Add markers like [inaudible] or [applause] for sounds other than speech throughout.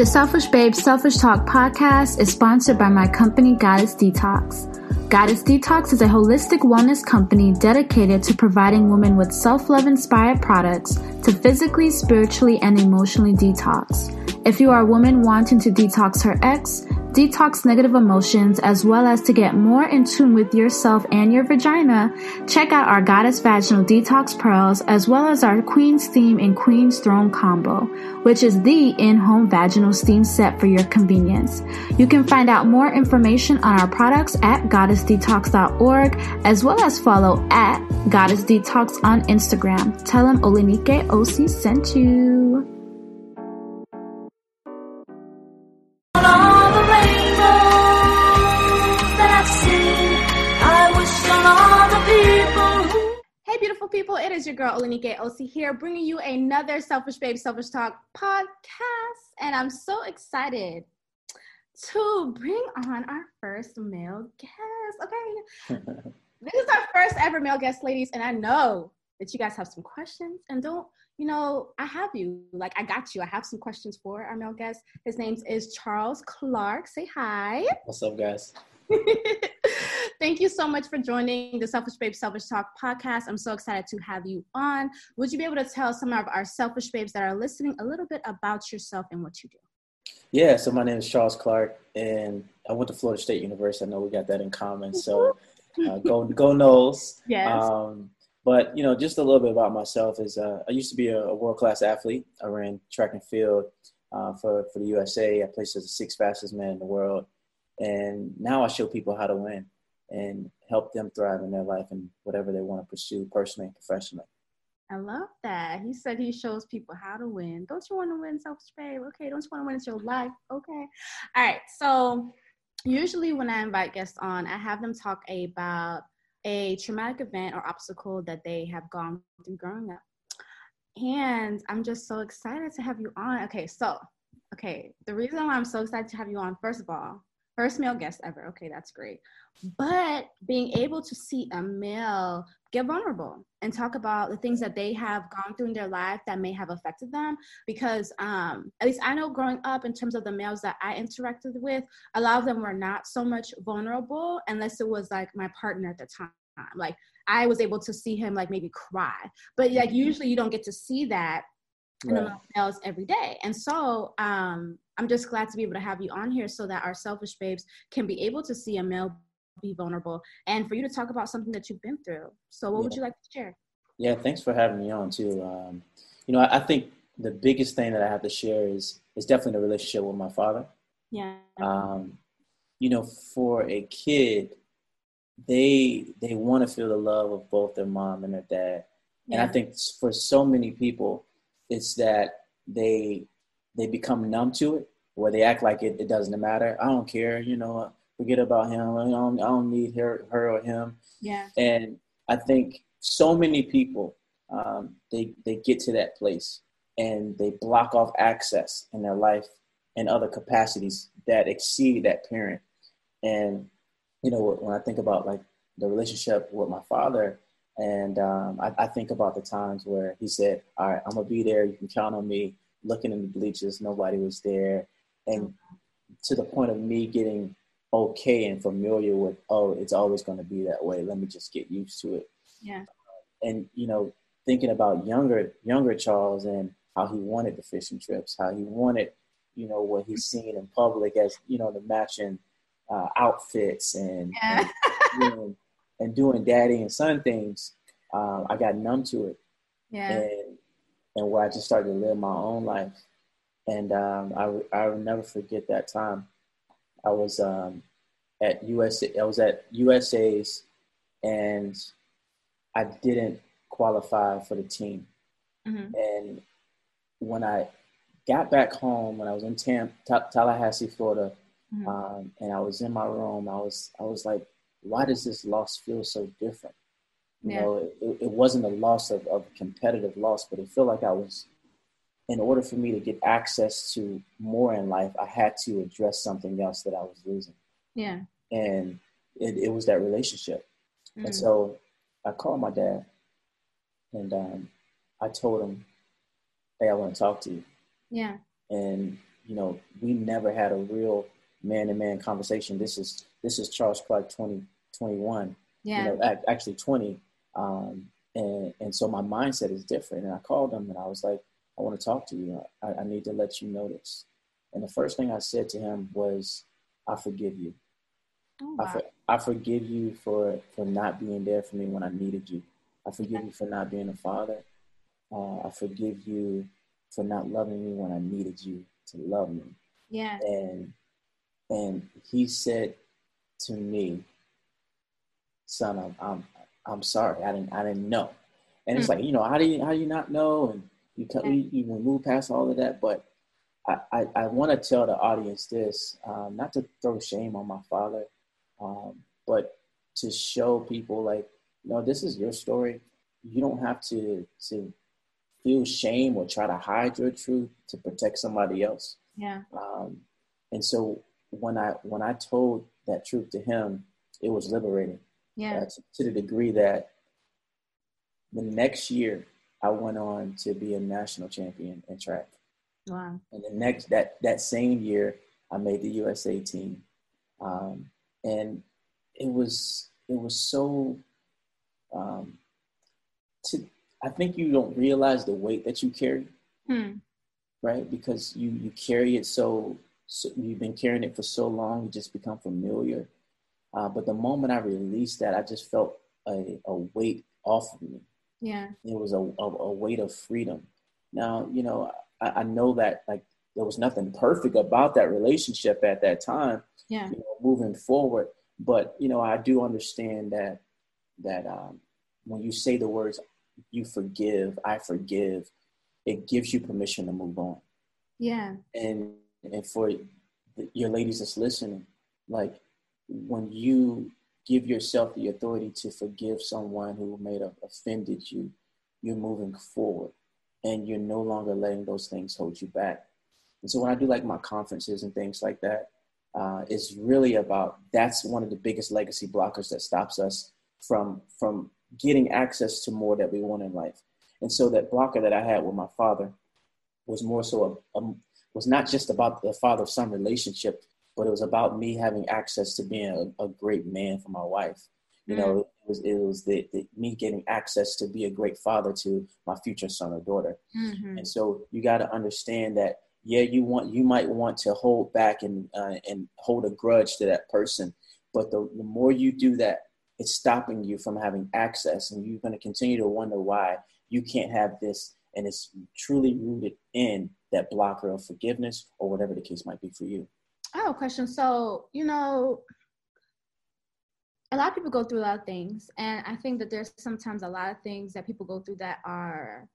The Selfish Babe Selfish Talk podcast is sponsored by my company, Goddess Detox. Goddess Detox is a holistic wellness company dedicated to providing women with self love inspired products to physically, spiritually, and emotionally detox. If you are a woman wanting to detox her ex, detox negative emotions, as well as to get more in tune with yourself and your vagina, check out our Goddess Vaginal Detox Pearls, as well as our Queen's Steam and Queen's Throne combo, which is the in-home vaginal steam set for your convenience. You can find out more information on our products at goddessdetox.org, as well as follow at Goddess Detox on Instagram. Tell them Olanike OC sent you. beautiful people. It is your girl Olanike Osi here, bringing you another Selfish Babe Selfish Talk podcast, and I'm so excited to bring on our first male guest. Okay, [laughs] this is our first ever male guest, ladies, and I know that you guys have some questions, and don't you know I have you. Like I got you. I have some questions for our male guest. His name is Charles Clark. Say hi. What's up, guys? [laughs] Thank you so much for joining the Selfish Babe Selfish Talk podcast. I'm so excited to have you on. Would you be able to tell some of our selfish babes that are listening a little bit about yourself and what you do? Yeah, so my name is Charles Clark, and I went to Florida State University. I know we got that in common. So uh, go go Noles. Yes. Um, but you know, just a little bit about myself is uh, I used to be a, a world class athlete. I ran track and field uh, for for the USA. I placed as the sixth fastest man in the world. And now I show people how to win and help them thrive in their life and whatever they want to pursue personally and professionally. I love that. He said he shows people how to win. Don't you want to win self babe? Okay. Don't you want to win in your life? Okay. All right. So usually when I invite guests on, I have them talk about a traumatic event or obstacle that they have gone through growing up. And I'm just so excited to have you on. Okay, so okay, the reason why I'm so excited to have you on, first of all, First male guest ever. Okay, that's great. But being able to see a male get vulnerable and talk about the things that they have gone through in their life that may have affected them. Because um, at least I know growing up, in terms of the males that I interacted with, a lot of them were not so much vulnerable unless it was like my partner at the time. Like I was able to see him like maybe cry, but like usually you don't get to see that right. in the males every day. And so um, I'm just glad to be able to have you on here so that our selfish babes can be able to see a male be vulnerable and for you to talk about something that you've been through. So, what yeah. would you like to share? Yeah, thanks for having me on too. Um, you know, I, I, think the biggest thing that I have to share is is definitely the relationship with my father. Yeah. Um, you know, for a kid, they they want to feel the love of both their mom and their dad, yeah. and I think for so many people, it's that they they become numb to it, where they act like it, it doesn't matter. I don't care, you know, forget about him. I don't, I don't need her, her or him. Yeah. And I think so many people, um, they, they get to that place and they block off access in their life and other capacities that exceed that parent. And, you know, when I think about like the relationship with my father, and um, I, I, think about the times where he said, All right, I'm going to be there. You can count on me looking in the bleachers, nobody was there, and to the point of me getting okay and familiar with, oh, it's always going to be that way. Let me just get used to it. Yeah. And you know, thinking about younger younger Charles and how he wanted the fishing trips, how he wanted, you know, what he's seen in public as you know the matching uh, outfits and, yeah. and, doing, and, doing, daddy and son things, um, I got numb to it. Yeah. And, and where I just started to live my own life. And um, I, I will never forget that time. I was um, at USA, I was at USA's and I didn't qualify for the team. Mm-hmm. And when I got back home, when I was in Tam- Tallahassee, Florida, mm-hmm. um, and I was in my room, I was I was like, why does this loss feel so different? You yeah. know, it, it, wasn't a loss of, of competitive loss, but it felt like I was, in order for me to get access to more in life, I had to address something else that I was losing. Yeah. And it, it was that relationship. Mm-hmm. And so I called my dad and um, I told him, hey, I want to talk to you. Yeah. And, you know, we never had a real man to man conversation. This is, this is Charles Clark 2021. yeah. You know, actually 20. Um, and, and so my mindset is different. And I called him and I was like, I want to talk to you. I, I need to let you know this. And the first thing I said to him was, I forgive you. Oh, wow. I, for, I forgive you for, for not being there for me when I needed you. I forgive you for not being a father. Uh, I forgive you for not loving me when I needed you to love me. Yeah. And and he said to me, "Son, I'm I'm, I'm sorry. I didn't I didn't know." And it's mm. like you know how do you how do you not know? And you can you, you move past all of that, but I I, I want to tell the audience this, um, not to throw shame on my father, um, but to show people like, no, this is your story. You don't have to to feel shame or try to hide your truth to protect somebody else. Yeah. Um, and so when I when I told that truth to him, it was liberating. Yeah. Uh, to, to the degree that the next year I went on to be a national champion in track. Wow. And the next that that same year I made the USA team. Um, and it was it was so um, to I think you don't realize the weight that you carry, hmm. right? Because you you carry it so, so, you've been carrying it for so long, you just become familiar. Uh, but the moment I released that, I just felt a, a weight off of me. Yeah, it was a, a, a weight of freedom. Now you know I, I, know that like there was nothing perfect about that relationship at that time. Yeah, you know, moving forward, but you know I do understand that that um, when you say the words you forgive, I forgive, it gives you permission to move on. Yeah. And and for your ladies that's listening, like when you give yourself the authority to forgive someone who may have offended you, you're moving forward and you're no longer letting those things hold you back. And so when I do like my conferences and things like that, uh, it's really about that's one of the biggest legacy blockers that stops us from from getting access to more that we want in life. And so that blocker that I had with my father was more so a, a was not just about the father son relationship, but it was about me having access to being a, a great man for my wife. You mm-hmm. know, mm. it was it was the, the, me getting access to be a great father to my future son or daughter. Mm-hmm. And so you got to understand that yeah, you want you might want to hold back and uh, and hold a grudge to that person, but the, the more you do that, it's stopping you from having access and you're going to continue to wonder why you can't have this and it's truly rooted in that blocker of forgiveness or whatever the case might be for you i have a question so you know a lot of people go through a lot of things and i think that there's sometimes a lot of things that people go through that are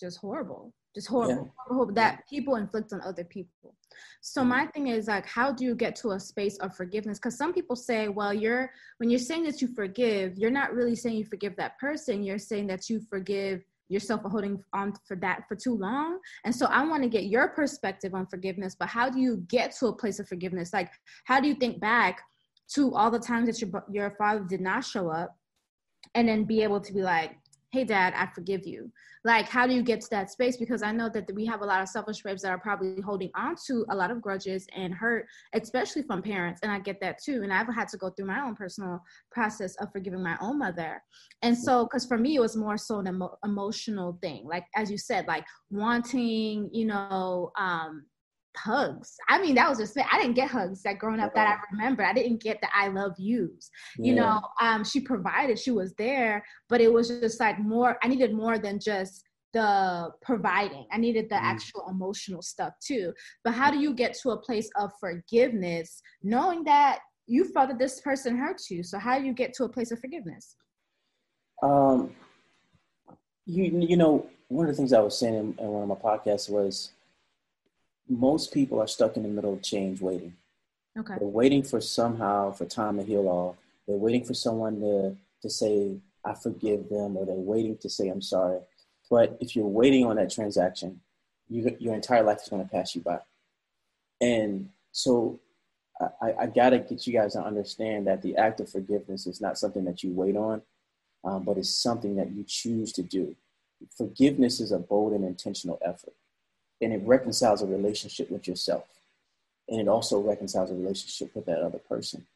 just horrible just horrible, yeah. horrible that people inflict on other people. So mm-hmm. my thing is like, how do you get to a space of forgiveness? Because some people say, well, you're when you're saying that you forgive, you're not really saying you forgive that person. You're saying that you forgive yourself for holding on for that for too long. And so I want to get your perspective on forgiveness. But how do you get to a place of forgiveness? Like, how do you think back to all the times that your your father did not show up, and then be able to be like, hey, dad, I forgive you. Like how do you get to that space? Because i know that we have a lot of selfish babes that are probably holding on to a lot of grudges and hurt especially from parents. And i get that too. And i've had to go through my own personal process of forgiving my own mother. And so because for me it was more so an emo- emotional thing. Like as you said like wanting you know um hugs. I mean, that was just I didn't get hugs that growing up that I remember. I didn't get the I love yous. Yeah. You know, um, she provided, she was there, but it was just like more. I needed more than just the providing. I needed the mm. actual emotional stuff too. But how do you get to a place of forgiveness, knowing that you felt that this person hurt you? So how do you get to a place of forgiveness? Um, you you know, one of the things I was saying in, in one of my podcasts was most people are stuck in the middle of change waiting. Okay. They're waiting for somehow for time to heal all. They're waiting for someone to to say I forgive them, or they're waiting to say I'm sorry. But if you're waiting on that transaction, you, your entire life is going to pass you by. And so I, I got to get you guys to understand that the act of forgiveness is not something that you wait on, um, but it's something that you choose to do. Forgiveness is a bold and intentional effort, and it reconciles a relationship with yourself, and it also reconciles a relationship with that other person.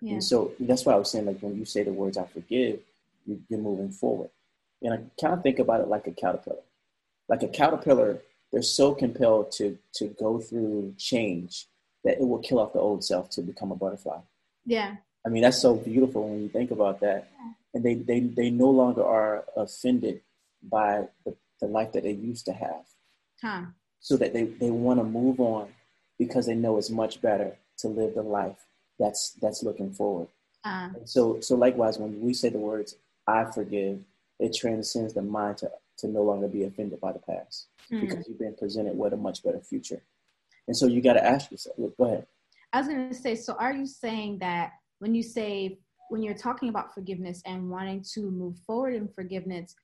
Yeah. And so that's why I was saying, like when you say the words "I forgive," you're moving forward. And I kind of think about it like a caterpillar. Like a caterpillar, they're so compelled to to go through change that it will kill off the old self to become a butterfly. Yeah. I mean, that's so beautiful when you think about that. Yeah. And they, they, they no longer are offended by the, the life that they used to have. Huh. So that they, they want to move on because they know it's much better to live the life that's that's looking forward. Uh, so so likewise when we say the words I forgive, it transcends the mind to, to no longer be offended by the past mm. because you've been presented with a much better future. And so you got to ask yourself, go ahead. I was going to say, so are you saying that when you say, when you're talking about forgiveness and wanting to move forward in forgiveness,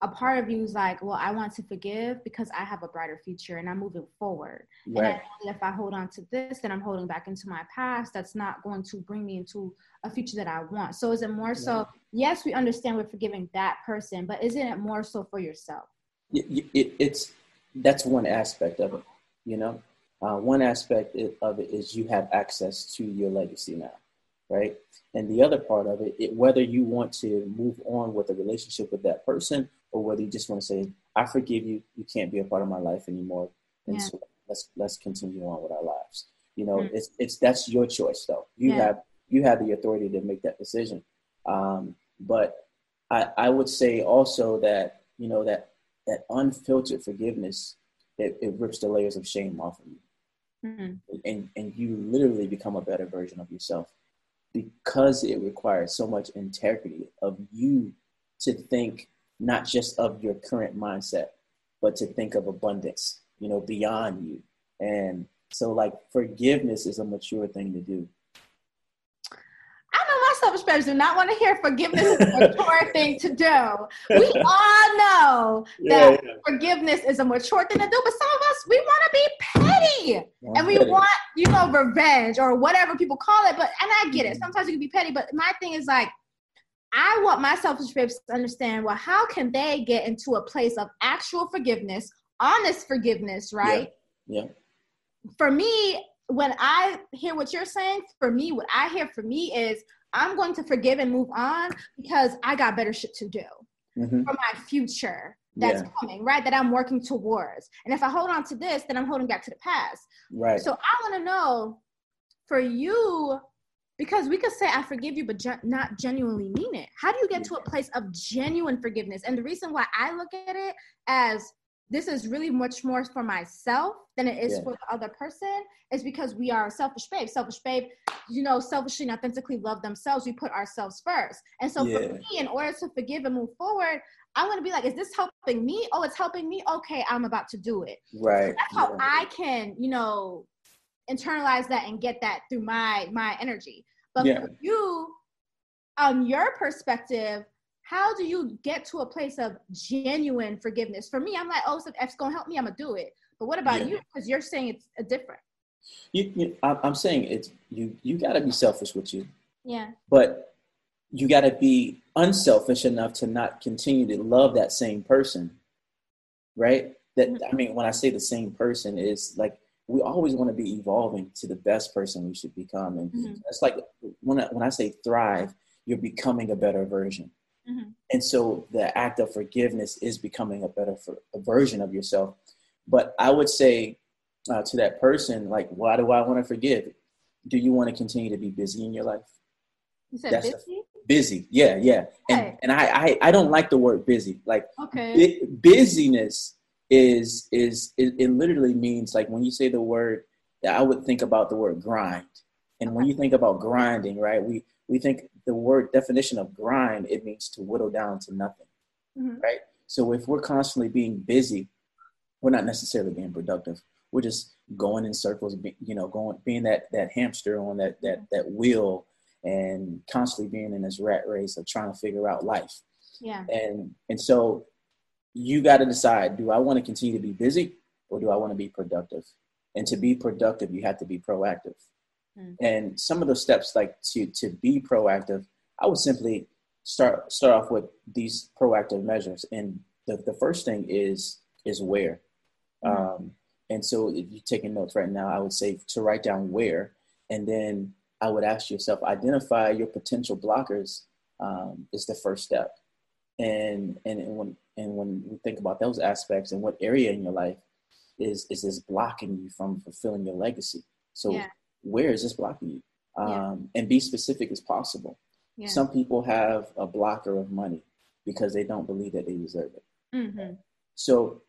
a part of you is like, well, I want to forgive because I have a brighter future and I'm moving forward. Right. And if I hold on to this, then I'm holding back into my past. That's not going to bring me into a future that I want. So is it more so, yes, we understand we're forgiving that person, but isn't it more so for yourself? It, it, it's, that's one aspect of it, you know? Uh, one aspect of it is you have access to your legacy now right? And the other part of it, it, whether you want to move on with a relationship with that person or whether you just want to say, I forgive you, you can't be a part of my life anymore. And yeah. so let's let's continue on with our lives. You know, mm-hmm. it's it's that's your choice though. You yeah. have you have the authority to make that decision. Um, but I, I would say also that, you know, that that unfiltered forgiveness, it, it rips the layers of shame off of you. Mm-hmm. And and you literally become a better version of yourself because it requires so much integrity of you to think not just of your current mindset, but to think of abundance, you know, beyond you. And so, like, forgiveness is a mature thing to do. I know my selfish parents do not want to hear forgiveness is a mature [laughs] thing to do. We all know yeah, that yeah. forgiveness is a mature thing to do, but some of us, we want to be petty and we petty. want, you know, revenge or whatever people call it. But, and I get it. Mm-hmm. Sometimes you can be petty, but my thing is like, I want my selfish babes to understand well, how can they get into a place of actual forgiveness, honest forgiveness, right? Yeah. yeah. For me, when I hear what you're saying, for me, what I hear for me is I'm going to forgive and move on because I got better shit to do mm-hmm. for my future that's yeah. coming, right? That I'm working towards. And if I hold on to this, then I'm holding back to the past. Right. So I want to know for you, because we could say i forgive you but not genuinely mean it. How do you get to a place of genuine forgiveness? And the reason why i look at it as this is really much more for myself than it is yeah. for the other person is because we are selfish babe. Selfish babe you know selfishly and authentically love themselves. We put ourselves first. And so yeah. for me in order to forgive and move forward i'm going to be like is this helping me? Oh it's helping me? Okay i'm about to do it. Right. So that's how yeah. i can you know internalize that and get that through my my energy. But yeah. for you on your perspective how do you get to a place of genuine forgiveness? For me i'm like oh so if it's gonna help me i'm gonna do it. But what about yeah. you? Because you're saying it's a different. You, you, i'm saying it's you you got to be selfish with you. Yeah. But you got to be unselfish enough to not continue to love that same person right? That mm-hmm. i mean when i say the same person is like we always want to be evolving to the best person we should become. And mm-hmm. it's like when I, when I say thrive, you're becoming a better version. Mm-hmm. And so the act of forgiveness is becoming a better for, a version of yourself. But I would say uh, to that person, like, why do I want to forgive? Do you want to continue to be busy in your life? You said That's busy? Busy, yeah, yeah. And Right. and I, I I don't like the word busy. Like Okay. bu- busyness is is it, it literally means like when you say the word, that I would think about the word grind. And when you think about grinding, right? We we think the word definition of grind it means to whittle down to nothing. Mhm. right? So if we're constantly being busy, we're not necessarily being productive. We're just going in circles, you know, going being that that hamster on that that that wheel, and constantly being in this rat race of trying to figure out life. Yeah. And and so you got to decide: Do I want to continue to be busy, or do I want to be productive? And to be productive, you have to be proactive. Mm. And some of those steps, like to to be proactive, I would simply start start off with these proactive measures. And the, the first thing is is where. Um, and so if you're taking notes right now, I would say to write down where, and then I would ask yourself, identify your potential blockers um, is the first step. And, and and when and when we think about those aspects and what area in your life is is this blocking you from fulfilling your legacy. So Yeah. where is this blocking you? Um, Yeah. And be specific as possible. Yeah. Some people have a blocker of money because they don't believe that they deserve it. hmm So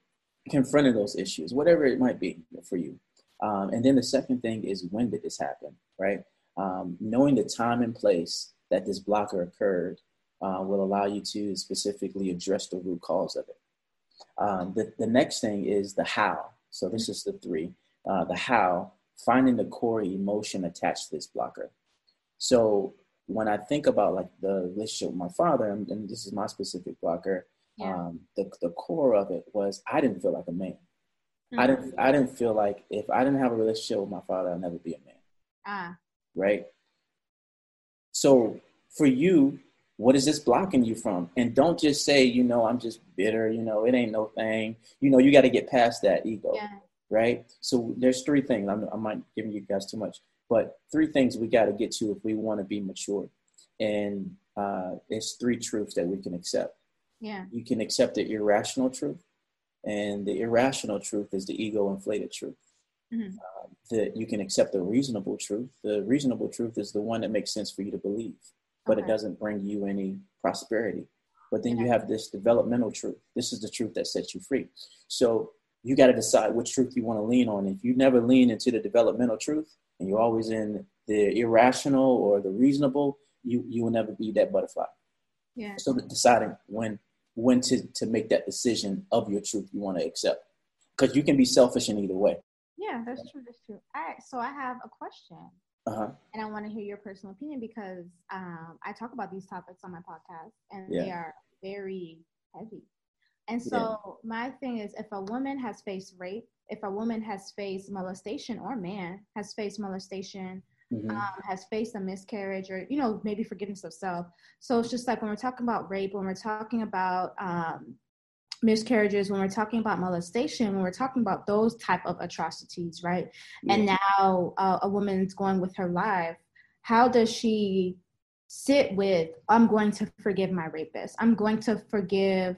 confronting those issues, whatever it might be for you. Um, and then the second thing is when did this happen, right? Um, knowing the time and place that this blocker occurred uh, will allow you to specifically address the root cause of it. Um, the, the next thing is the how. So this is the three. Uh, the how, finding the core emotion attached to this blocker. So when I think about like the relationship with my father, and, and this is my specific blocker, Yeah. um, the, the core of it was I didn't feel like a man. I Mhm. didn't I didn't feel like if I didn't have a relationship with my father, I'd never be a man. Ah. Right. So for you, what is this blocking you from? And don't just say, you know, I'm just bitter, you know, it ain't no thing. You know, you got to get past that ego. Yeah. Right. So there's three things. I'm, I might giving you guys too much, but three things we got to get to if we want to be mature. And uh, it's three truths that we can accept Yeah. you can accept the irrational truth, and the irrational truth is the ego inflated truth. Mhm. Um, that you can accept the reasonable truth. The reasonable truth is the one that makes sense for you to believe, but it doesn't bring you any prosperity. But then you have this developmental truth. This is the truth that sets you free. So you got to decide which truth you want to lean on. If you never lean into the developmental truth, and you're always in the irrational or the reasonable, you you will never be that butterfly. Yeah. So deciding when when to, to make that decision of your truth you want to accept. Because you can be selfish in either way. Yeah, that's true. That's true. All right. So I have a question. Uh-huh. and I want to hear your personal opinion because um, I talk about these topics on my podcast, and Yeah. they are very heavy. And so my thing is, if a woman has faced rape, if a woman has faced molestation, or man has faced molestation, Mhm. um, has faced a miscarriage, or you know maybe forgiveness of self. So it's just like when we're talking about rape, when we're talking about um, miscarriages, when we're talking about molestation, when we're talking about those type of atrocities, right? and now uh, a woman's going with her life. How does she sit with i'm going to forgive my rapist. I'm going to forgive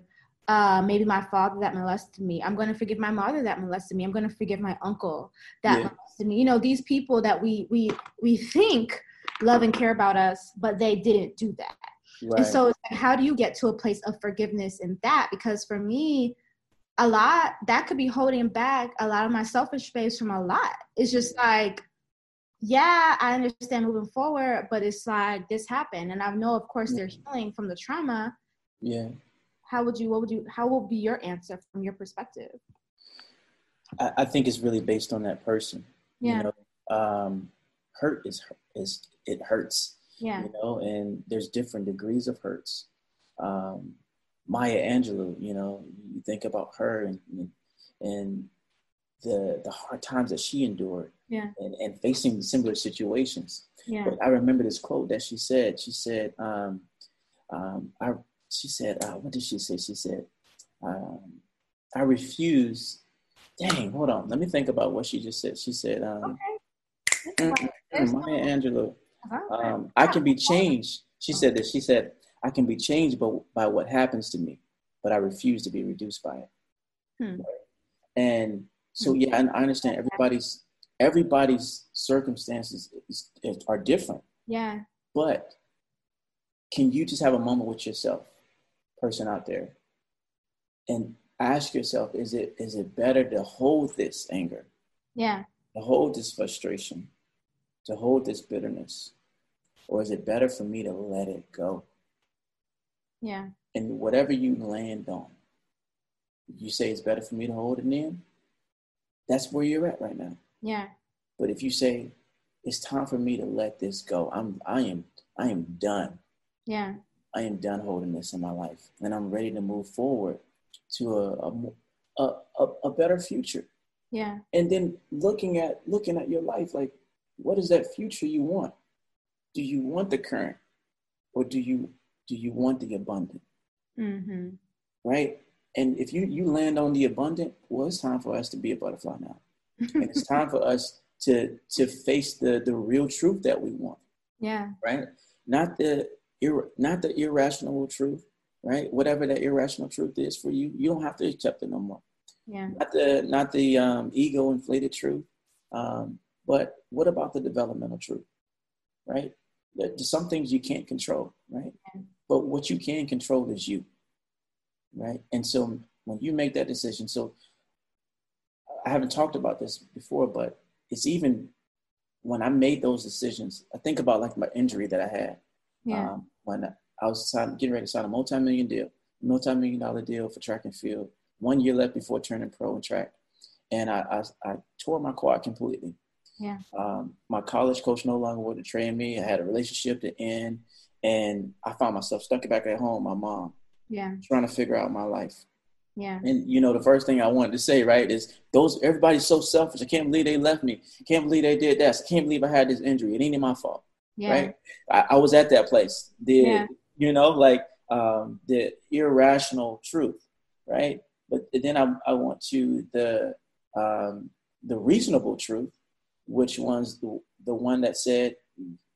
uh, maybe my father that molested me. I'm going to forgive my mother that molested me. I'm going to forgive my uncle that Yeah. molested me. You know these people that we we we think love and care about us but they didn't do that Right. and so, how do you get to a place of forgiveness in that? Because for me, a lot that could be holding back a lot of my selfish space from a lot. It's just like, yeah, I understand moving forward, but it's like this happened, and I know, of course, they're healing from the trauma. yeah. How would you? What would you? How will be your answer from your perspective? I, I think it's really based on that person. Yeah. You know, um, hurt is is it hurts. Yeah, You know, and there's different degrees of hurts. Um, Maya Angelou, you know, you think about her and and the the hard times that she endured yeah, and, and facing similar situations. yeah, But I remember this quote that she said. She said, um, um, I, she said, uh, what did she say? She said, um, I refuse. Dang, hold on. Let me think about what she just said. She said, um, okay. mm, mm, Maya Angelou, um, I can be changed. She said that. She said, I can be changed by, by what happens to me, but I refuse to be reduced by it. Hmm. And So yeah, and I understand everybody's everybody's circumstances is, is, are different. Yeah. But can you just have a moment with yourself, person out there, and ask yourself, is it is it better to hold this anger? Yeah. To hold this frustration, to hold this bitterness, or is it better for me to let it go? Yeah. And whatever you land on, you say it's better for me to hold it in, that's where you're at right now. Yeah. But if you say it's time for me to let this go, I'm I am I am done. Yeah. I am done holding this in my life, and I'm ready to move forward to a a, a, a better future. Yeah. And then looking at looking at your life, like, what is that future you want? Do you want the current, or do you do you want the abundant? Mm-hmm. Right. And if you you land on the abundant, well, it's time for us to be a butterfly now, and it's time for us to to face the the real truth that we want. [laughs] Yeah. Right. Not the ir- not the irrational truth. Right. Whatever that irrational truth is for you, you don't have to accept it no more. Yeah. Not the not the um, ego inflated truth, um, but what about the developmental truth? Right. There's some things you can't control. Right. But what you can control is you right? And so when you make that decision, so I haven't talked about this before, but it's even when I made those decisions, I think about like my injury that I had. Yeah. Um, when I was getting ready to sign a multi-million deal, multi-million dollar deal for track and field, one year left before turning pro in track. And I, I, I tore my quad completely. Yeah. Um, my college coach no longer wanted to train me. I had a relationship to end, and I found myself stuck back at home. My mom, yeah. trying to figure out my life. Yeah. And you know, the first thing I wanted to say, right, is those everybody's so selfish. I can't believe they left me. I can't believe they did that. I can't believe I had this injury. It ain't my fault. Yeah. Right. I, I was at that place. The Yeah. you know, like um the irrational truth, right? But then I I want to the um the reasonable truth, which one's the the one that said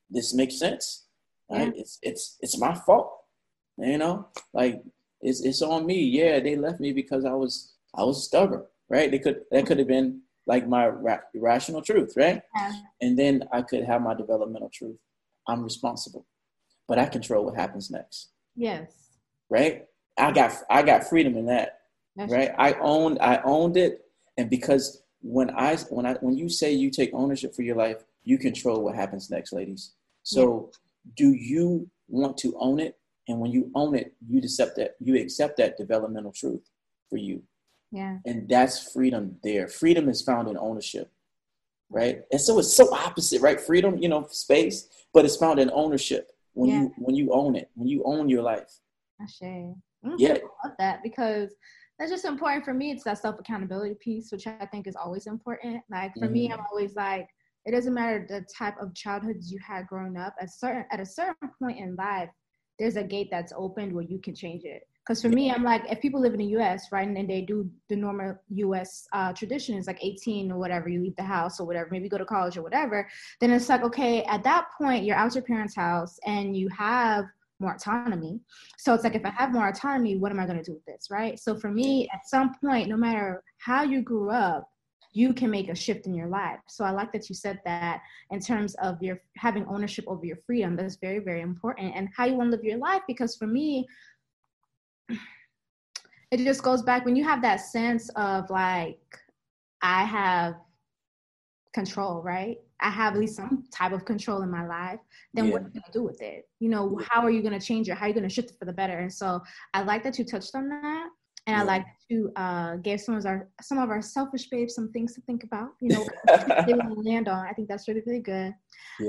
this makes sense. Right? Yeah. It's it's it's my fault. You know, like it's it's on me. Yeah, they left me because I was I was stubborn, right? They could that could have been like my ra- rational truth, right? Yeah. And then I could have my developmental truth. I'm responsible, but I control what happens next, Yes. right? I got I got freedom in that, That's right? I owned I owned it, and because when I when I when you say you take ownership for your life, you control what happens next, ladies. So, do you want to own it? And when you own it, you accept that you accept that developmental truth for you, Yeah. and that's freedom. There, freedom is found in ownership, right? And so it's so opposite, right? Freedom, you know, space, but it's found in ownership when Yeah. you when you own it, when you own your life. I share. Mm, Yeah. I love that because that's just important for me. It's that self accountability piece, which I think is always important. Like for me, Mhm. I'm always like, it doesn't matter the type of childhood you had growing up. At certain at a certain point in life, there's a gate that's opened where you can change it. Because for me, I'm like, if people live in the U.S. right, and they do the normal U.S. Uh, tradition is like 18 or whatever, you leave the house or whatever, maybe go to college or whatever. Then it's like, okay, at that point, you're out your parents' house and you have more autonomy. So it's like, if I have more autonomy, what am I going to do with this, right? So for me, at some point, no matter how you grew up, you can make a shift in your life. So I like that you said that in terms of your having ownership over your freedom. That's very, very important. And how you want to live your life. Because for me, it just goes back when you have that sense of like, I have control, right? I have at least some type of control in my life, then what Yeah. are you gonna do with it? You know, how are you gonna change it? How are you gonna shift it for the better? And so I like that you touched on that. And I like that you uh, gave some of our some of our selfish babes some things to think about. You know, [laughs] they want to land on. I think that's really really good.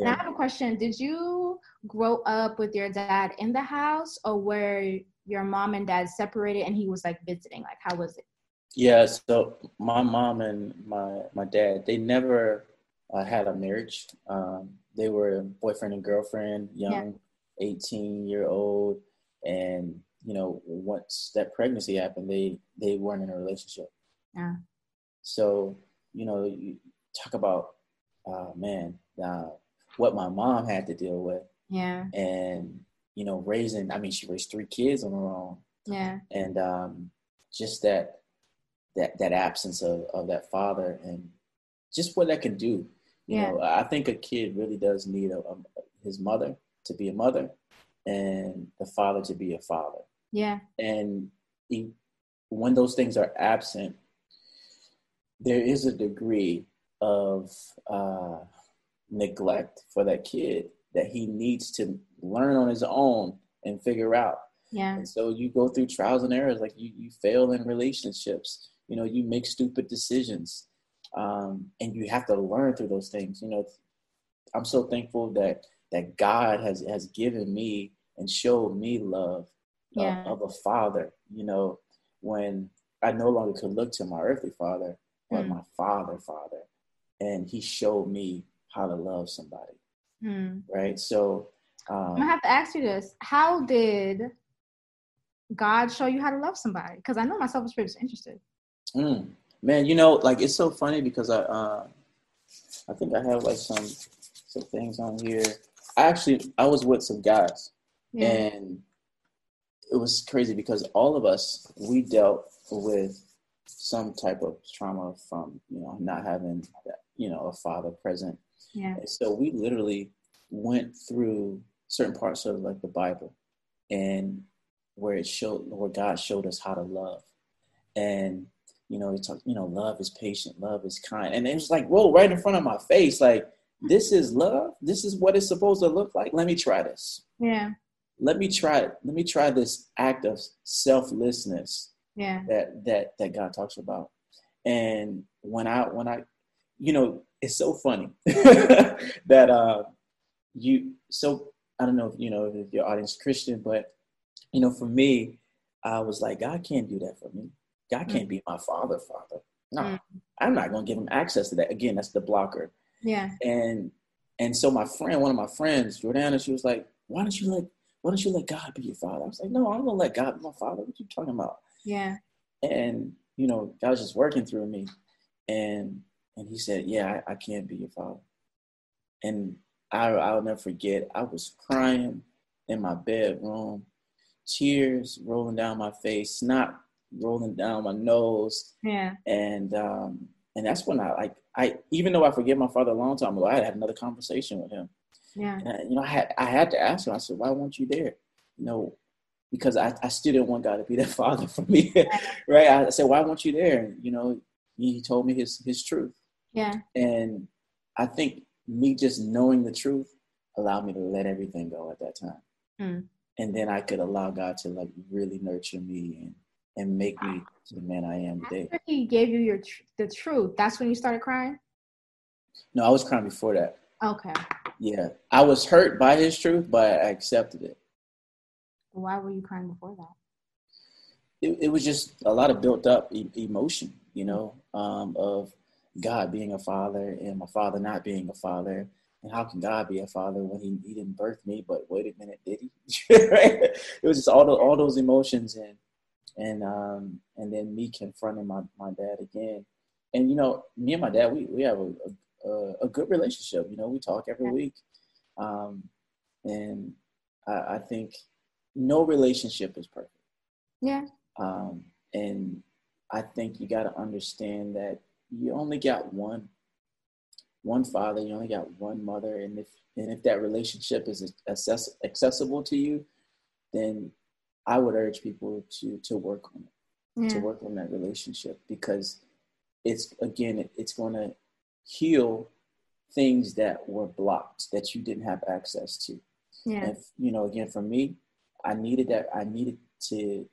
And I have a question. Did you grow up with your dad in the house, or were your mom and dad separated and he was like visiting? Like, how was it? Yeah, so my mom and my my dad, they never uh, had a marriage. Um, they were boyfriend and girlfriend, young, 18 year old, and you know, once that pregnancy happened, they they weren't in a relationship. Yeah. So you know, you talk about, uh, man, uh, what my mom had to deal with, Yeah, and you know, raising. I mean, she raised three kids on her own yeah, and um, just that that that absence of of that father and just what that can do. You yeah. know, I think a kid really does need a, a, his mother to be a mother and the father to be a father. Yeah. And he, when those things are absent, there is a degree of uh, neglect for that kid that he needs to learn on his own and figure out. Yeah. And so you go through trials and errors, like you, you fail in relationships, you know, you make stupid decisions. Um, and you have to learn through those things. You know, I'm so thankful that that God has has given me and showed me love yeah. of, of, a father. You know, when I no longer could look to my earthly father, but mm. my father, father, and he showed me how to love somebody. Mm. Right. So um, I'm have to ask you this: How did God show you how to love somebody? Because I know myself is interested. Mm. Man, you know, like it's so funny because I, uh, I think I have like some some things on here. I actually I was with some guys, yeah. and it was crazy because all of us we dealt with some type of trauma from you know not having you know a father present. Yeah. And so we literally went through certain parts of like the Bible, and where it showed where God showed us how to love, and you know, he talked, you know, love is patient, love is kind. And it was like, whoa, right in front of my face, like, this is love. This is what it's supposed to look like. Let me try this. Yeah. Let me try it. Let me try this act of selflessness. Yeah. That that that God talks about. And when I when I you know, it's so funny [laughs] that uh you so I don't know if you know if your audience is Christian, but you know, for me, I was like, God can't do that for me. God can't mm. be my father, father. No, mm. I'm not going to give him access to that. Again, that's the blocker. Yeah. And and so my friend, one of my friends, Jordana, she was like, "Why don't you let Why don't you let God be your father?" I was like, "No, I'm gonna let God be my father. What you talking about?" Yeah. And you know, God was just working through me, and and He said, "Yeah, I, I can't be your father." And I I'll never forget. I was crying in my bedroom, tears rolling down my face, not rolling down my nose. Yeah. And um, and that's when I like I even though I forget my father a long time ago, I had, had another conversation with him. Yeah. And I, you know, I had I had to ask him. I said, "Why weren't you there?" You know, because I, I still didn't want God to be that [laughs] father for me, [laughs] right? I said, "Why weren't you there?" And, you know, he told me his his truth. Yeah. And I think me just knowing the truth allowed me to let everything go at that time. Mm. And then I could allow God to like really nurture me and and make me the man I am today. After he gave you your tr- the truth, that's when you started crying. No, I was crying before that. Okay. Yeah, I was hurt by his truth, but I accepted it. Why were you crying before that? It, it was just a lot of built up e- emotion, you know, um, of God being a father and my father not being a father. And how can God be a father when he, he didn't birth me? But wait a minute, did he? [laughs] right? it was just all the, all those emotions and and um, and then me confronting my, my dad again. And you know, me and my dad, we, we have a, a, a good relationship. You know, we talk every week, um, and I, I, think no relationship is perfect. Yeah. Um, and I think you got to understand that you only got one one father, you only got one mother, and if and if that relationship is access, accessible to you, then I would urge people to to work on it, yeah. to work on that relationship because it's again it's going to heal things that were blocked that you didn't have access to. Yeah. And you know, again, for me, I needed that. I needed to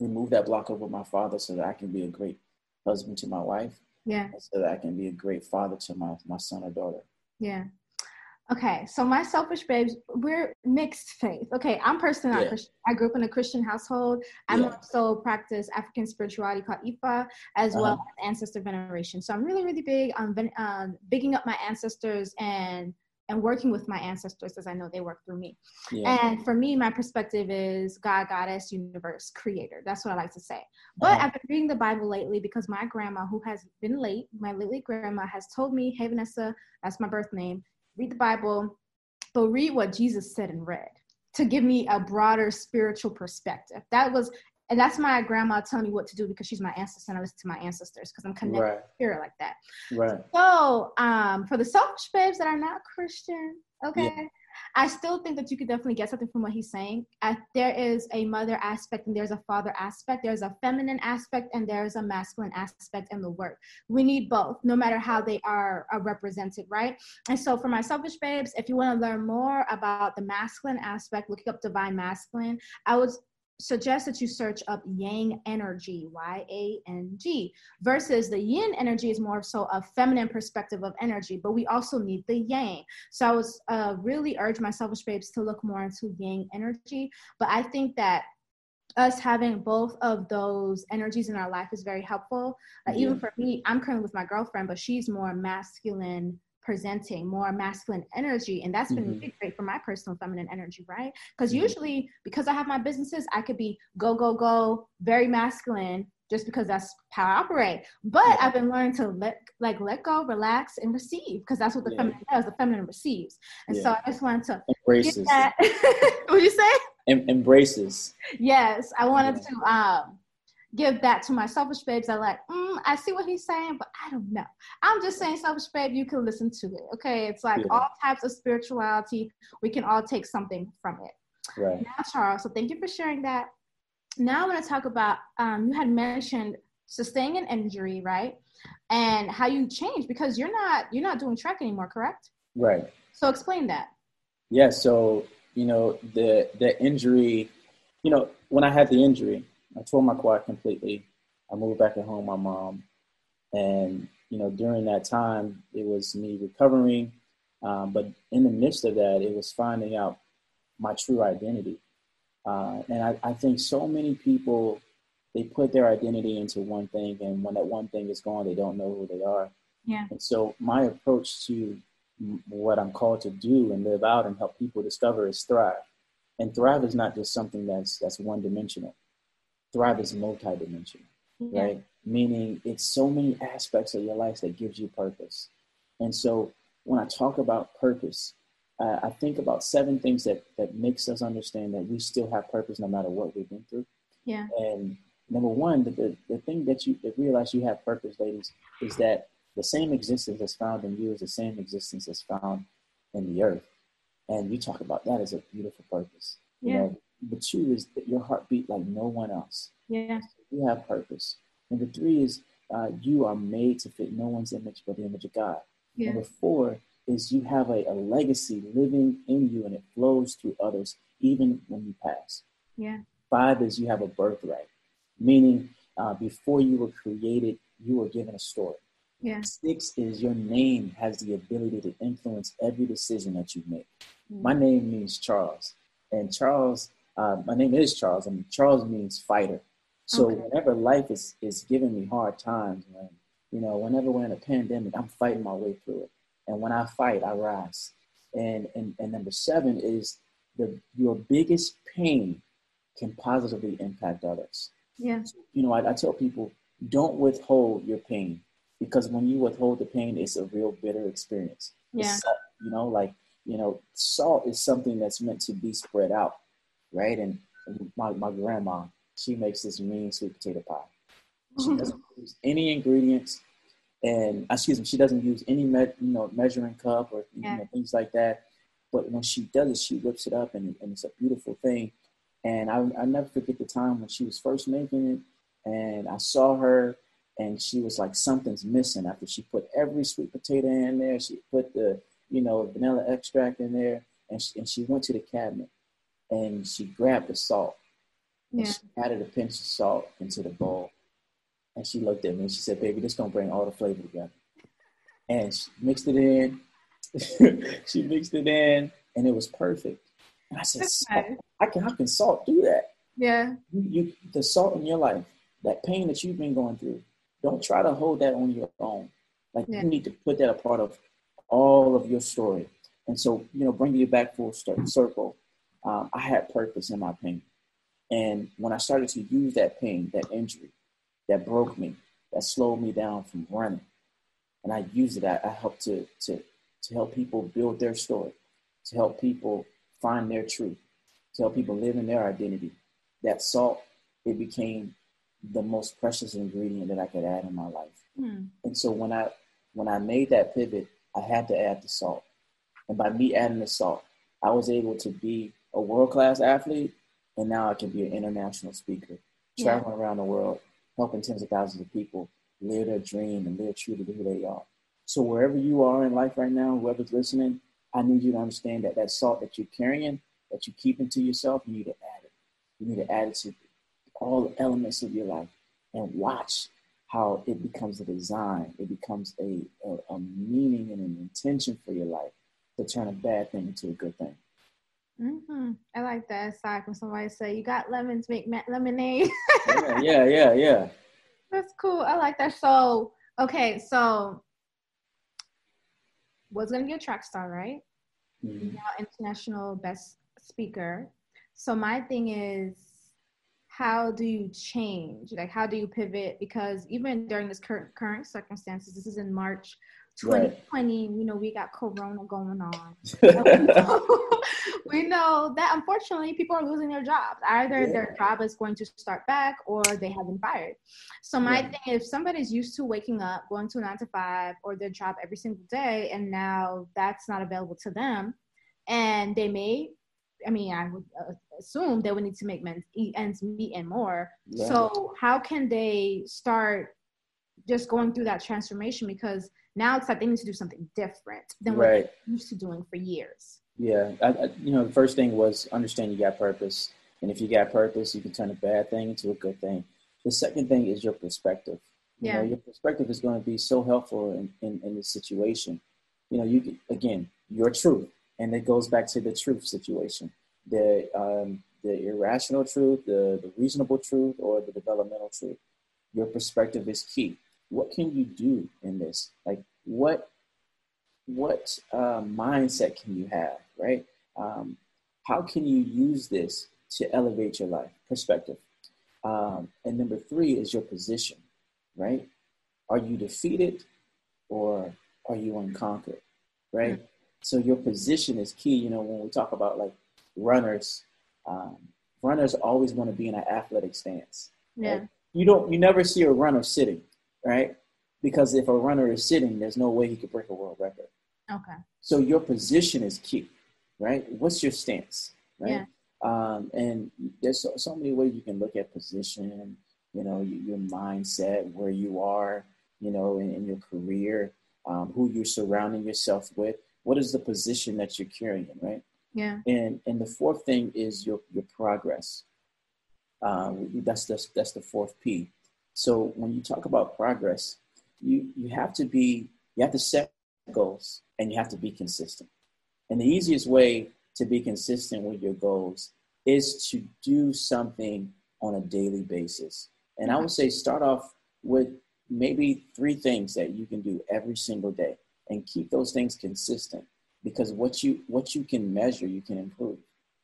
remove that block over my father so that I can be a great husband to my wife. Yeah. So that I can be a great father to my my son or daughter. Yeah. Okay, so my selfish babes, we're mixed faith. Okay, I'm personally not yeah. Christian. I grew up in a Christian household. I yeah. also practice African spirituality called Ifa, as uh-huh. well as ancestor veneration. So I'm really, really big on uh, bigging up my ancestors and and working with my ancestors as I know they work through me. Yeah. And for me, my perspective is God, Goddess, Universe, Creator. That's what I like to say. But uh-huh. I've been reading the Bible lately because my grandma, who has been late, my late grandma, has told me, "Hey Vanessa, that's my birth name." Read the Bible, but read what Jesus said and read to give me a broader spiritual perspective. That was and that's my grandma telling me what to do because she's my ancestor and I listen to my ancestors because I'm connected right. here like that. Right. So um, for the selfish babes that are not Christian, okay. Yeah. I still think that you could definitely get something from what he's saying. There is a mother aspect and there's a father aspect. There's a feminine aspect and there's a masculine aspect in the work. We need both, no matter how they are, are represented, right? And so, for my selfish babes, if you want to learn more about the masculine aspect, looking up divine masculine, I would suggest that you search up yang energy y-a-n-g versus the yin energy is more so a feminine perspective of energy but we also need the yang. So i was uh, really urge my selfish babes to look more into yang energy but i think that us having both of those energies in our life is very helpful. Uh, even for me i'm currently with my girlfriend but she's more masculine presenting more masculine energy and that's been mm-hmm. really great for my personal feminine energy right because mm-hmm. usually because i have my businesses i could be go go go very masculine just because that's how i operate but yeah. i've been learning to let like let go relax and receive because that's what the yeah. feminine does the feminine receives and yeah. so i just wanted to embraces that [laughs] what you say em- embraces yes i wanted to um give that to my selfish babes I like, mm, I see what he's saying, but I don't know. I'm just saying, selfish babe, you can listen to it. Okay. It's like yeah. all types of spirituality. We can all take something from it. Right. Now, Charles, so thank you for sharing that. Now I want to talk about um, you had mentioned sustaining an injury, right? And how you changed because you're not you're not doing track anymore, correct? Right. So explain that. Yeah, so you know, the the injury, you know, when I had the injury, I tore my quad completely. I moved back at home, my mom, and you know during that time it was me recovering, um, but in the midst of that, it was finding out my true identity. Uh, and I, I think so many people they put their identity into one thing, and when that one thing is gone, they don't know who they are. Yeah. And so my approach to what I'm called to do and live out and help people discover is thrive. And thrive is not just something that's that's one dimensional thrive is multidimensional, yeah. right? Meaning it's so many aspects of your life that gives you purpose. And so when I talk about purpose, uh, I think about seven things that that makes us understand that we still have purpose no matter what we've been through. Yeah. And number one, the, the, the thing that you that realize you have purpose, ladies, is that the same existence that's found in you is the same existence that's found in the earth. And you talk about that as a beautiful purpose. Yeah. You know, Number two is that your heart beat like no one else. Yeah. You have purpose. Number three is uh, you are made to fit no one's image but the image of God. Yeah. Number four is you have a, a legacy living in you and it flows through others even when you pass. Yeah. Five is you have a birthright, meaning uh, before you were created, you were given a story. Yeah. Six is your name has the ability to influence every decision that you make. Mm. My name means Charles, and Charles uh, my name is Charles, and Charles means fighter. So okay. whenever life is is giving me hard times, when you know, whenever we're in a pandemic, I'm fighting my way through it. And when I fight, I rise. And and, and number seven is the your biggest pain can positively impact others. Yeah. So, you know, I, I tell people don't withhold your pain because when you withhold the pain, it's a real bitter experience. Yeah. you know, like you know, salt is something that's meant to be spread out right? And my, my grandma, she makes this mean sweet potato pie. She mm-hmm. doesn't use any ingredients, and uh, excuse me, she doesn't use any me- you know measuring cup or you know, things like that. But when she does it, she whips it up, and, and it's a beautiful thing. And I I never forget the time when she was first making it, and I saw her, and she was like something's missing after she put every sweet potato in there. She put the you know vanilla extract in there, and she, and she went to the cabinet and she grabbed the salt. Yeah. she added a pinch of salt into the bowl. And she looked at me and she said, Baby, this gonna bring all the flavor together. And she mixed it in. [laughs] she mixed it in and it was perfect. And I said, nice. I can how can salt do that? Yeah. You, you the salt in your life, that pain that you've been going through, don't try to hold that on your own. Like yeah. you need to put that a part of all of your story. And so, you know, bringing you back full circle, um, I had purpose in my pain. And when I started to use that pain, that injury that broke me, that slowed me down from running, and I used it, I, I helped to, to, to help people build their story, to help people find their truth, to help people live in their identity. That salt it became the most precious ingredient that I could add in my life. Hmm. And so when I when I made that pivot, I had to add the salt. And by me adding the salt, I was able to be a world class athlete, and now I can be an international speaker, Yeah. traveling around the world, helping tens of thousands of people live their dream and live true to who they are. So wherever you are in life right now, whoever's listening, I need you to understand that that salt that you're carrying, that you're keeping to yourself, you need to add it. You need to add it to all the elements of your life and watch how it becomes a design. It becomes a, a, a meaning and an intention for your life to turn a bad thing into a good thing. Hmm I like that. Like when somebody say, "You got lemons, make ma- lemonade." yeah, yeah, yeah, yeah. [laughs] That's cool. I like that. So, okay, so was gonna be a track star, right? Mhm. Now international best speaker. So my thing is, how do you change? Like, how do you pivot? Because even during this current current circumstances, this is in March Right. 2020. You know, we got Corona going on. [laughs] We know- [laughs] we know that unfortunately people are losing their jobs. Either their job is going to start back or they have been fired. So my Yeah. thing, if somebody's used to waking up, going to a nine to five or their job every single day, and now that's not available to them, and they may, I mean, I would uh, assume they would need to make men ends meet and more. Yeah. So how can they start just going through that transformation? Because now it's like they need to do something different than what right. they're used to doing for years. Yeah, I, I, you know, the first thing was understand you got purpose, and if you got purpose, you can turn a bad thing into a good thing. The second thing is your perspective. You Yeah. know, your perspective is going to be so helpful in, in, in this situation. You know, you again, your truth, and it goes back to the truth situation, the um, the irrational truth, the the reasonable truth, or the developmental truth. Your perspective is key. What can you do in this? Like, what what uh, mindset can you have, right? Um, how can you use this to elevate your life? Perspective. Um, and number three is your position, right? Are you defeated or are you unconquered, right? So your position is key. You know, when we talk about like runners, um, runners always want to be in an athletic stance. Yeah. Right? You don't, you never see a runner sitting, right? Because if a runner is sitting, there's no way he could break a world record. Okay. So your position is key, right? What's your stance, right? Yeah. Um, and there's so, so many ways you can look at position, you know, your, mindset, where you are, you know, in, in your career, um, who you're surrounding yourself with. What is the position that you're carrying, right? Yeah. And and the fourth thing is your your progress. Um, that's that's that's the fourth P. So when you talk about progress, you you have to be you have to set goals and you have to be consistent. And the easiest way to be consistent with your goals is to do something on a daily basis. And I would say start off with maybe three things that you can do every single day and keep those things consistent because what you what you can measure you can improve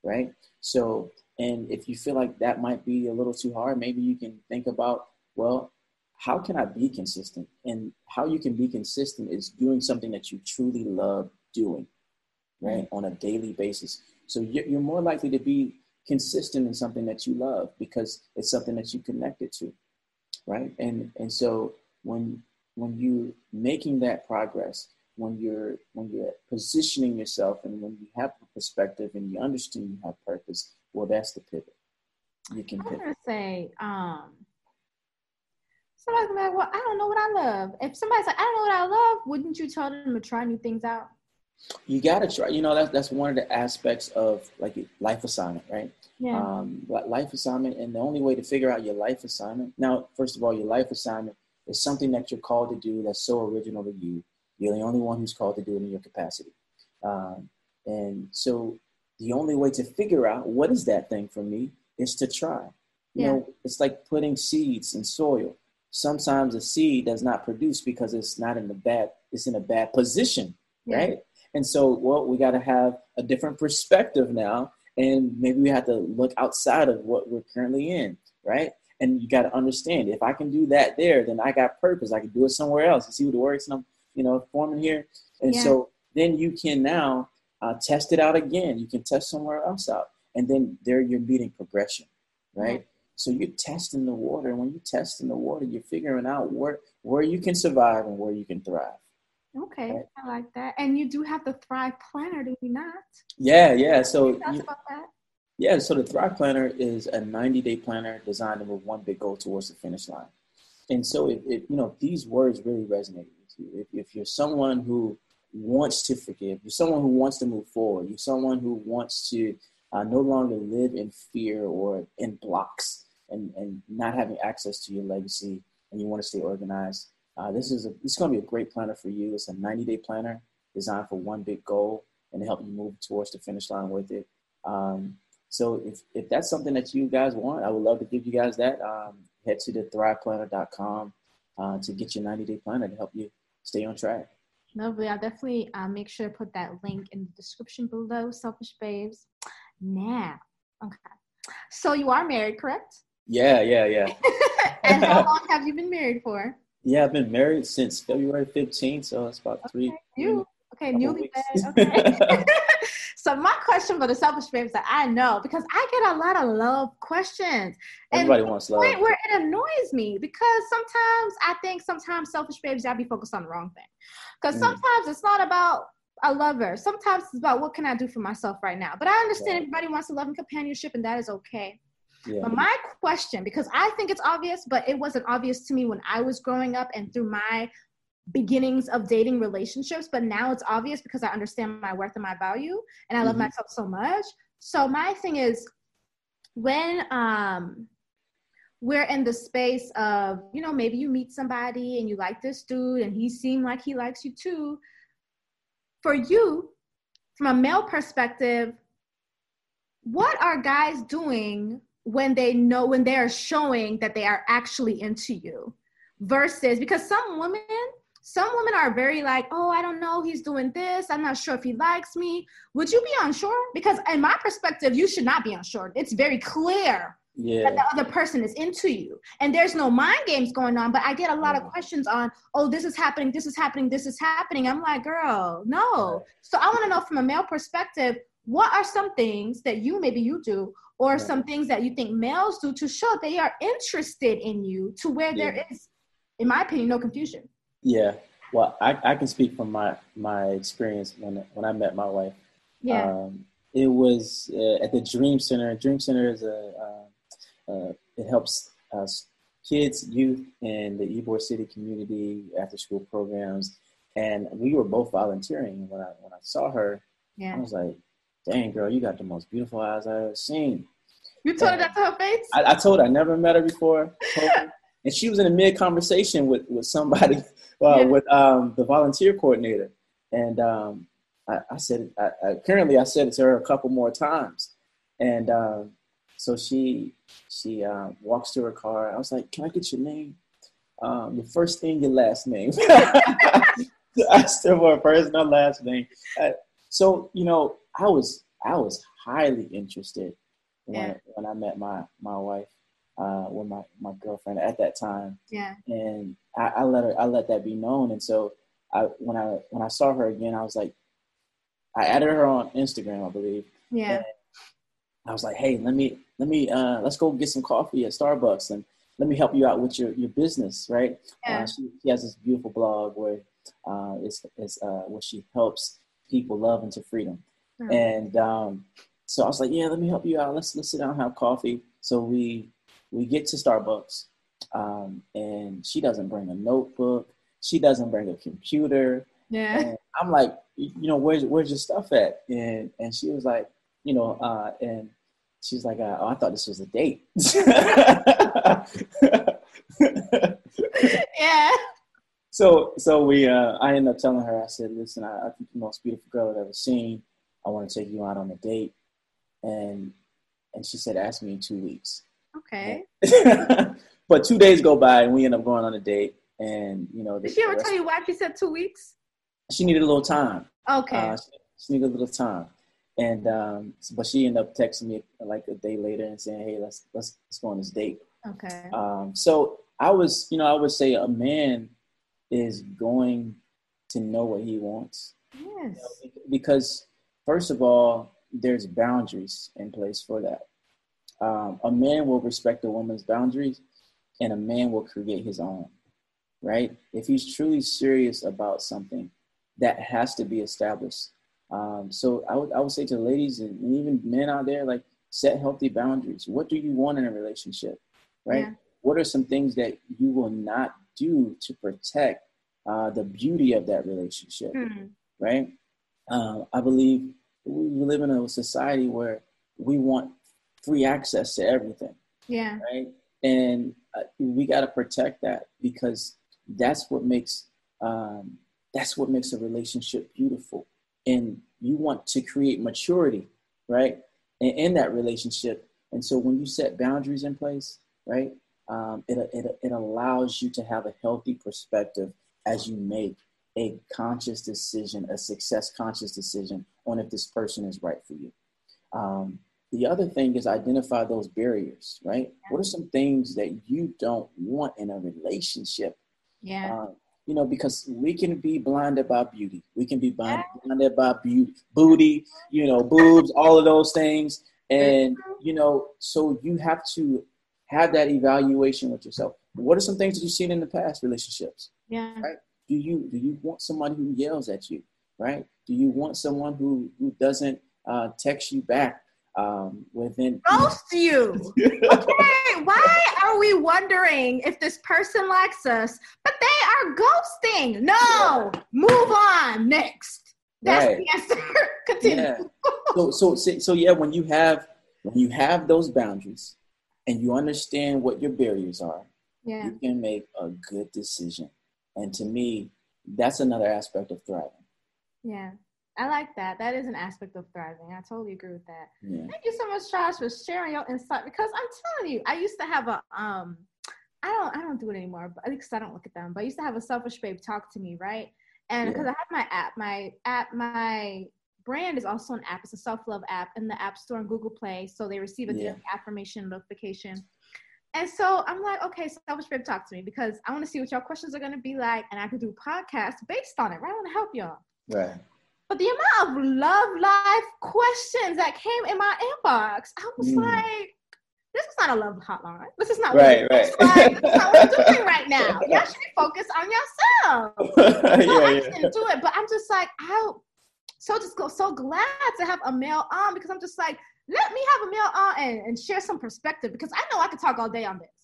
right so and if you feel like that might be a little too hard maybe you can think about well how can i be consistent? And how you can be consistent is doing something that you truly love doing right on a daily basis. So you're you're more likely to be consistent in something that you love because it's something that you connected to right? And and so when when you're making that progress when you're when you're positioning yourself and when you have a perspective and you understand you have purpose well that's the pivot. You can I'm pivot. gonna say, um, somebody's like, "Well, I don't know what I love." If somebody's like, "I don't know what I love," wouldn't you tell them to try new things out? you got to try you know that's that's one of the aspects of like life assignment right Yeah. um, life assignment and the only way to figure out your life assignment now first of all your life assignment is something that you're called to do that's so original to you you're the only one who's called to do it in your capacity um, and so the only way to figure out what is that thing for me is to try you Yeah. know it's like putting seeds in soil sometimes a seed does not produce because it's not in the bad it's in a bad position Yeah. right and so, well, we got to have a different perspective now, and maybe we have to look outside of what we're currently in, right? And you got to understand if I can do that there, then I got purpose. I can do it somewhere else. You see what works, and I'm, you know, forming here. And Yeah. so then you can now uh, test it out again. You can test somewhere else out, and then there you're meeting progression, right? So you're testing the water, and when you're testing the water, you're figuring out where where you can survive and where you can thrive. Okay, right? I like that. And you do have the Thrive Planner, do you not? Yeah, yeah. So you, about that. Yeah, so the Thrive Planner is a 90 day planner designed to move one big goal towards the finish line. And so, if, if you know these words really resonate with you, if, if you're someone who wants to forgive, you're someone who wants to move forward, you're someone who wants to uh, no longer live in fear or in blocks, and, and not having access to your legacy and you want to stay organized, uh, this is a, is going to be a great planner for you. It's a 90 day planner designed for one big goal and to help you move towards the finish line with it. Um, so if, if that's something that you guys want, I would love to give you guys that. Um, head to the thriveplanner.com uh, to get your 90 day planner to help you stay on track. Lovely. I'll definitely uh, make sure to put that link in the description below, Selfish Babes. Now, okay. So you are married, correct? Yeah, yeah, yeah. [laughs] and how [laughs] long have you been married for? Yeah, I've been married since February 15th, so it's about okay. three. You okay? Newly [laughs] Okay. so my question for the selfish babes that I know because I get a lot of love questions. Everybody and wants love. Where it annoys me because sometimes I think sometimes selfish babes gotta be focused on the wrong thing. Because mm. sometimes it's not about a lover. Sometimes it's about what can I do for myself right now. But I understand everybody wants to love and companionship, and that is okay. Yeah. But my question, because I think it's obvious, but it wasn't obvious to me when I was growing up and through my beginnings of dating relationships, but now it's obvious because I understand my worth and my value and I love mm-hmm. myself so much. So my thing is when um we're in the space of, you know, maybe you meet somebody and you like this dude and he seemed like he likes you too. For you, from a male perspective, what are guys doing when they know when they are showing that they are actually into you versus because some women some women are very like oh i don't know he's doing this i'm not sure if he likes me. Would you be unsure? Because in my perspective you should not be unsure. It's very clear yeah. that the other person is into you. And there's no mind games going on but i get a lot of questions on oh this is happening this is happening this is happening. I'm like girl no. So i want to know from a male perspective what are some things that you maybe you do or yeah. some things that you think males do to show they are interested in you to where yeah. there is in my opinion no confusion. Yeah. Well i, I can speak from my my experience when when i met my wife. Yeah. Um, it was uh, at the dream center. Dream center is a uh, uh, it helps us kids youth in the ybor city community after school programs. And we were both volunteering when i when i saw her. Yeah. i was like dang girl, you got the most beautiful eyes I've ever seen. You told and her that to her face? I, I told her I never met her before. [laughs] Her, and she was in a mid conversation with, with somebody, [laughs] uh, yeah. with um, the volunteer coordinator. And um, I, I, said, I, apparently I said it to her a couple more times. And um, so she she uh, walks to her car. I was like, can I get your name? Um, your first name, your last name. [laughs] I still want first, not last name. So you know, I was I was highly interested when yeah. when I met my my wife, uh, with my my girlfriend at that time. Yeah. And I, I let her I let that be known, and so I when I when I saw her again, I was like, I added her on Instagram, I believe. Yeah. I was like, hey, let me let me uh, let's go get some coffee at Starbucks and let me help you out with your, your business, right? Yeah. Uh, she, she has this beautiful blog where uh, it's, it's uh, where she helps people love into freedom. Mm-hmm. And um, so I was like, yeah, let me help you out. Let's let's sit down and have coffee. So we we get to Starbucks, um, and she doesn't bring a notebook. She doesn't bring a computer. Yeah. And I'm like, you know, where's where's your stuff at? And and she was like, you know, uh, and she's like, uh, oh, I thought this was a date. [laughs] [laughs] yeah. So so we uh, I ended up telling her, I said, listen, I, I think the most beautiful girl I've ever seen. I want to take you out on a date. And and she said, ask me in two weeks. Okay. [laughs] but two days go by and we end up going on a date. And you know, did she ever tell you why she said two weeks? She needed a little time. Okay. Uh, she, she, needed a little time. And um, but she ended up texting me like a day later and saying, "Hey, let's let's let's go on this date." Okay. Um, so I was, you know, I would say a man is going to know what he wants. Yes. You know, because first of all, there's boundaries in place for that. um, a man will respect a woman's boundaries and a man will create his own, right? If he's truly serious about something, that has to be established. Um, so I would, I would say to ladies and even men out there, like set healthy boundaries. What do you want in a relationship, right? Yeah. What are some things that you will not do to protect uh, the beauty of that relationship, mm-hmm. right? Uh, I believe we live in a society where we want free access to everything. Yeah. Right. And uh, we got to protect that because that's what makes um, that's what makes a relationship beautiful. And you want to create maturity, right, in, in that relationship. And so when you set boundaries in place, right, um, it, it, it allows you to have a healthy perspective as you make a conscious decision, a success conscious decision on if this person is right for you. Um, the other thing is identify those barriers, right? What are some things that you don't want in a relationship? Yeah. Uh, you know, because we can be blinded by beauty. We can be blinded by beauty, booty, you know, boobs, all of those things. And, mm-hmm. you know, so you have to have that evaluation with yourself. What are some things that you've seen in the past relationships? Yeah. Right? Do you do you want somebody who yells at you? Right? Do you want someone who who doesn't uh, text you back um, within ghost you. okay, [laughs] why are we wondering if this person likes us, but they are ghosting? No, yeah. move on. Next. That's right. the answer. [laughs] Continue. Yeah. So, so, so, yeah. When you have when you have those boundaries, and you understand what your barriers are, yeah. you can make a good decision. And to me, that's another aspect of thriving. Yeah. I like that. That is an aspect of thriving. I totally agree with that. Yeah. Thank you so much, Josh, for sharing your insight. Because I'm telling you, I used to have a um, I don't I don't do it anymore, but at least I don't look at them. But I used to have a selfish babe talk to me, right? And because yeah. I have my app, my app, my brand is also an app. It's a self love app in the App Store and Google Play. So they receive a yeah. daily affirmation notification. And so I'm like, okay, selfish babe, talk to me because I want to see what your questions are going to be like, and I could do podcasts based on it. Right? I want to help y'all. Right. But the amount of love life questions that came in my inbox, I was mm. like, this is not a love hotline. This is not right, what right. Like. This is not what I'm doing [laughs] right now. [laughs] Y'all should be focused on yourself. so [laughs] yeah, I yeah. didn't do it, but I'm just like, I so just go so glad to have a male on because I'm just like, let me have a male on and, and share some perspective because I know I could talk all day on this.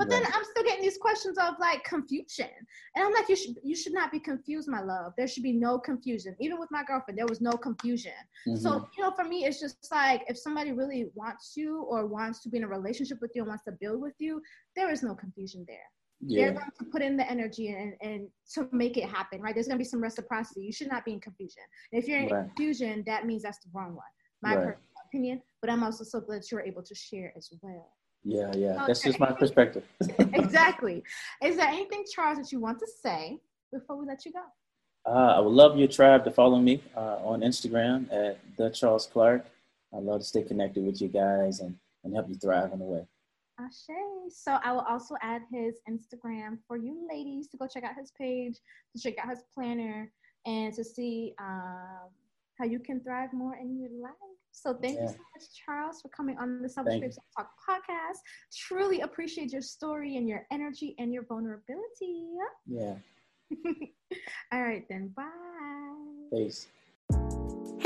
But right. then I'm still getting these questions of like confusion. And I'm like, you should you should not be confused, my love. There should be no confusion. Even with my girlfriend, there was no confusion. Mm-hmm. So, you know, for me, it's just like if somebody really wants you or wants to be in a relationship with you and wants to build with you, there is no confusion there. Yeah. They're going to put in the energy and, and to make it happen, right? There's going to be some reciprocity. You should not be in confusion. And if you're in right. confusion, that means that's the wrong one. My right. personal opinion, but I'm also so glad you were able to share as well. Yeah, yeah. Okay. That's just my perspective. [laughs] exactly. [laughs] Is there anything, Charles, that you want to say before we let you go? Uh, I would love your tribe to follow me uh, on Instagram at the Charles Clark. I'd love to stay connected with you guys and, and help you thrive in the way. Ashe. So I will also add his Instagram for you ladies to go check out his page, to check out his planner, and to see um, how you can thrive more in your life. So thank yeah. you so much, Charles, for coming on the Selfish Talk podcast. Truly appreciate your story and your energy and your vulnerability. Yeah. [laughs] All right then. Bye. Peace.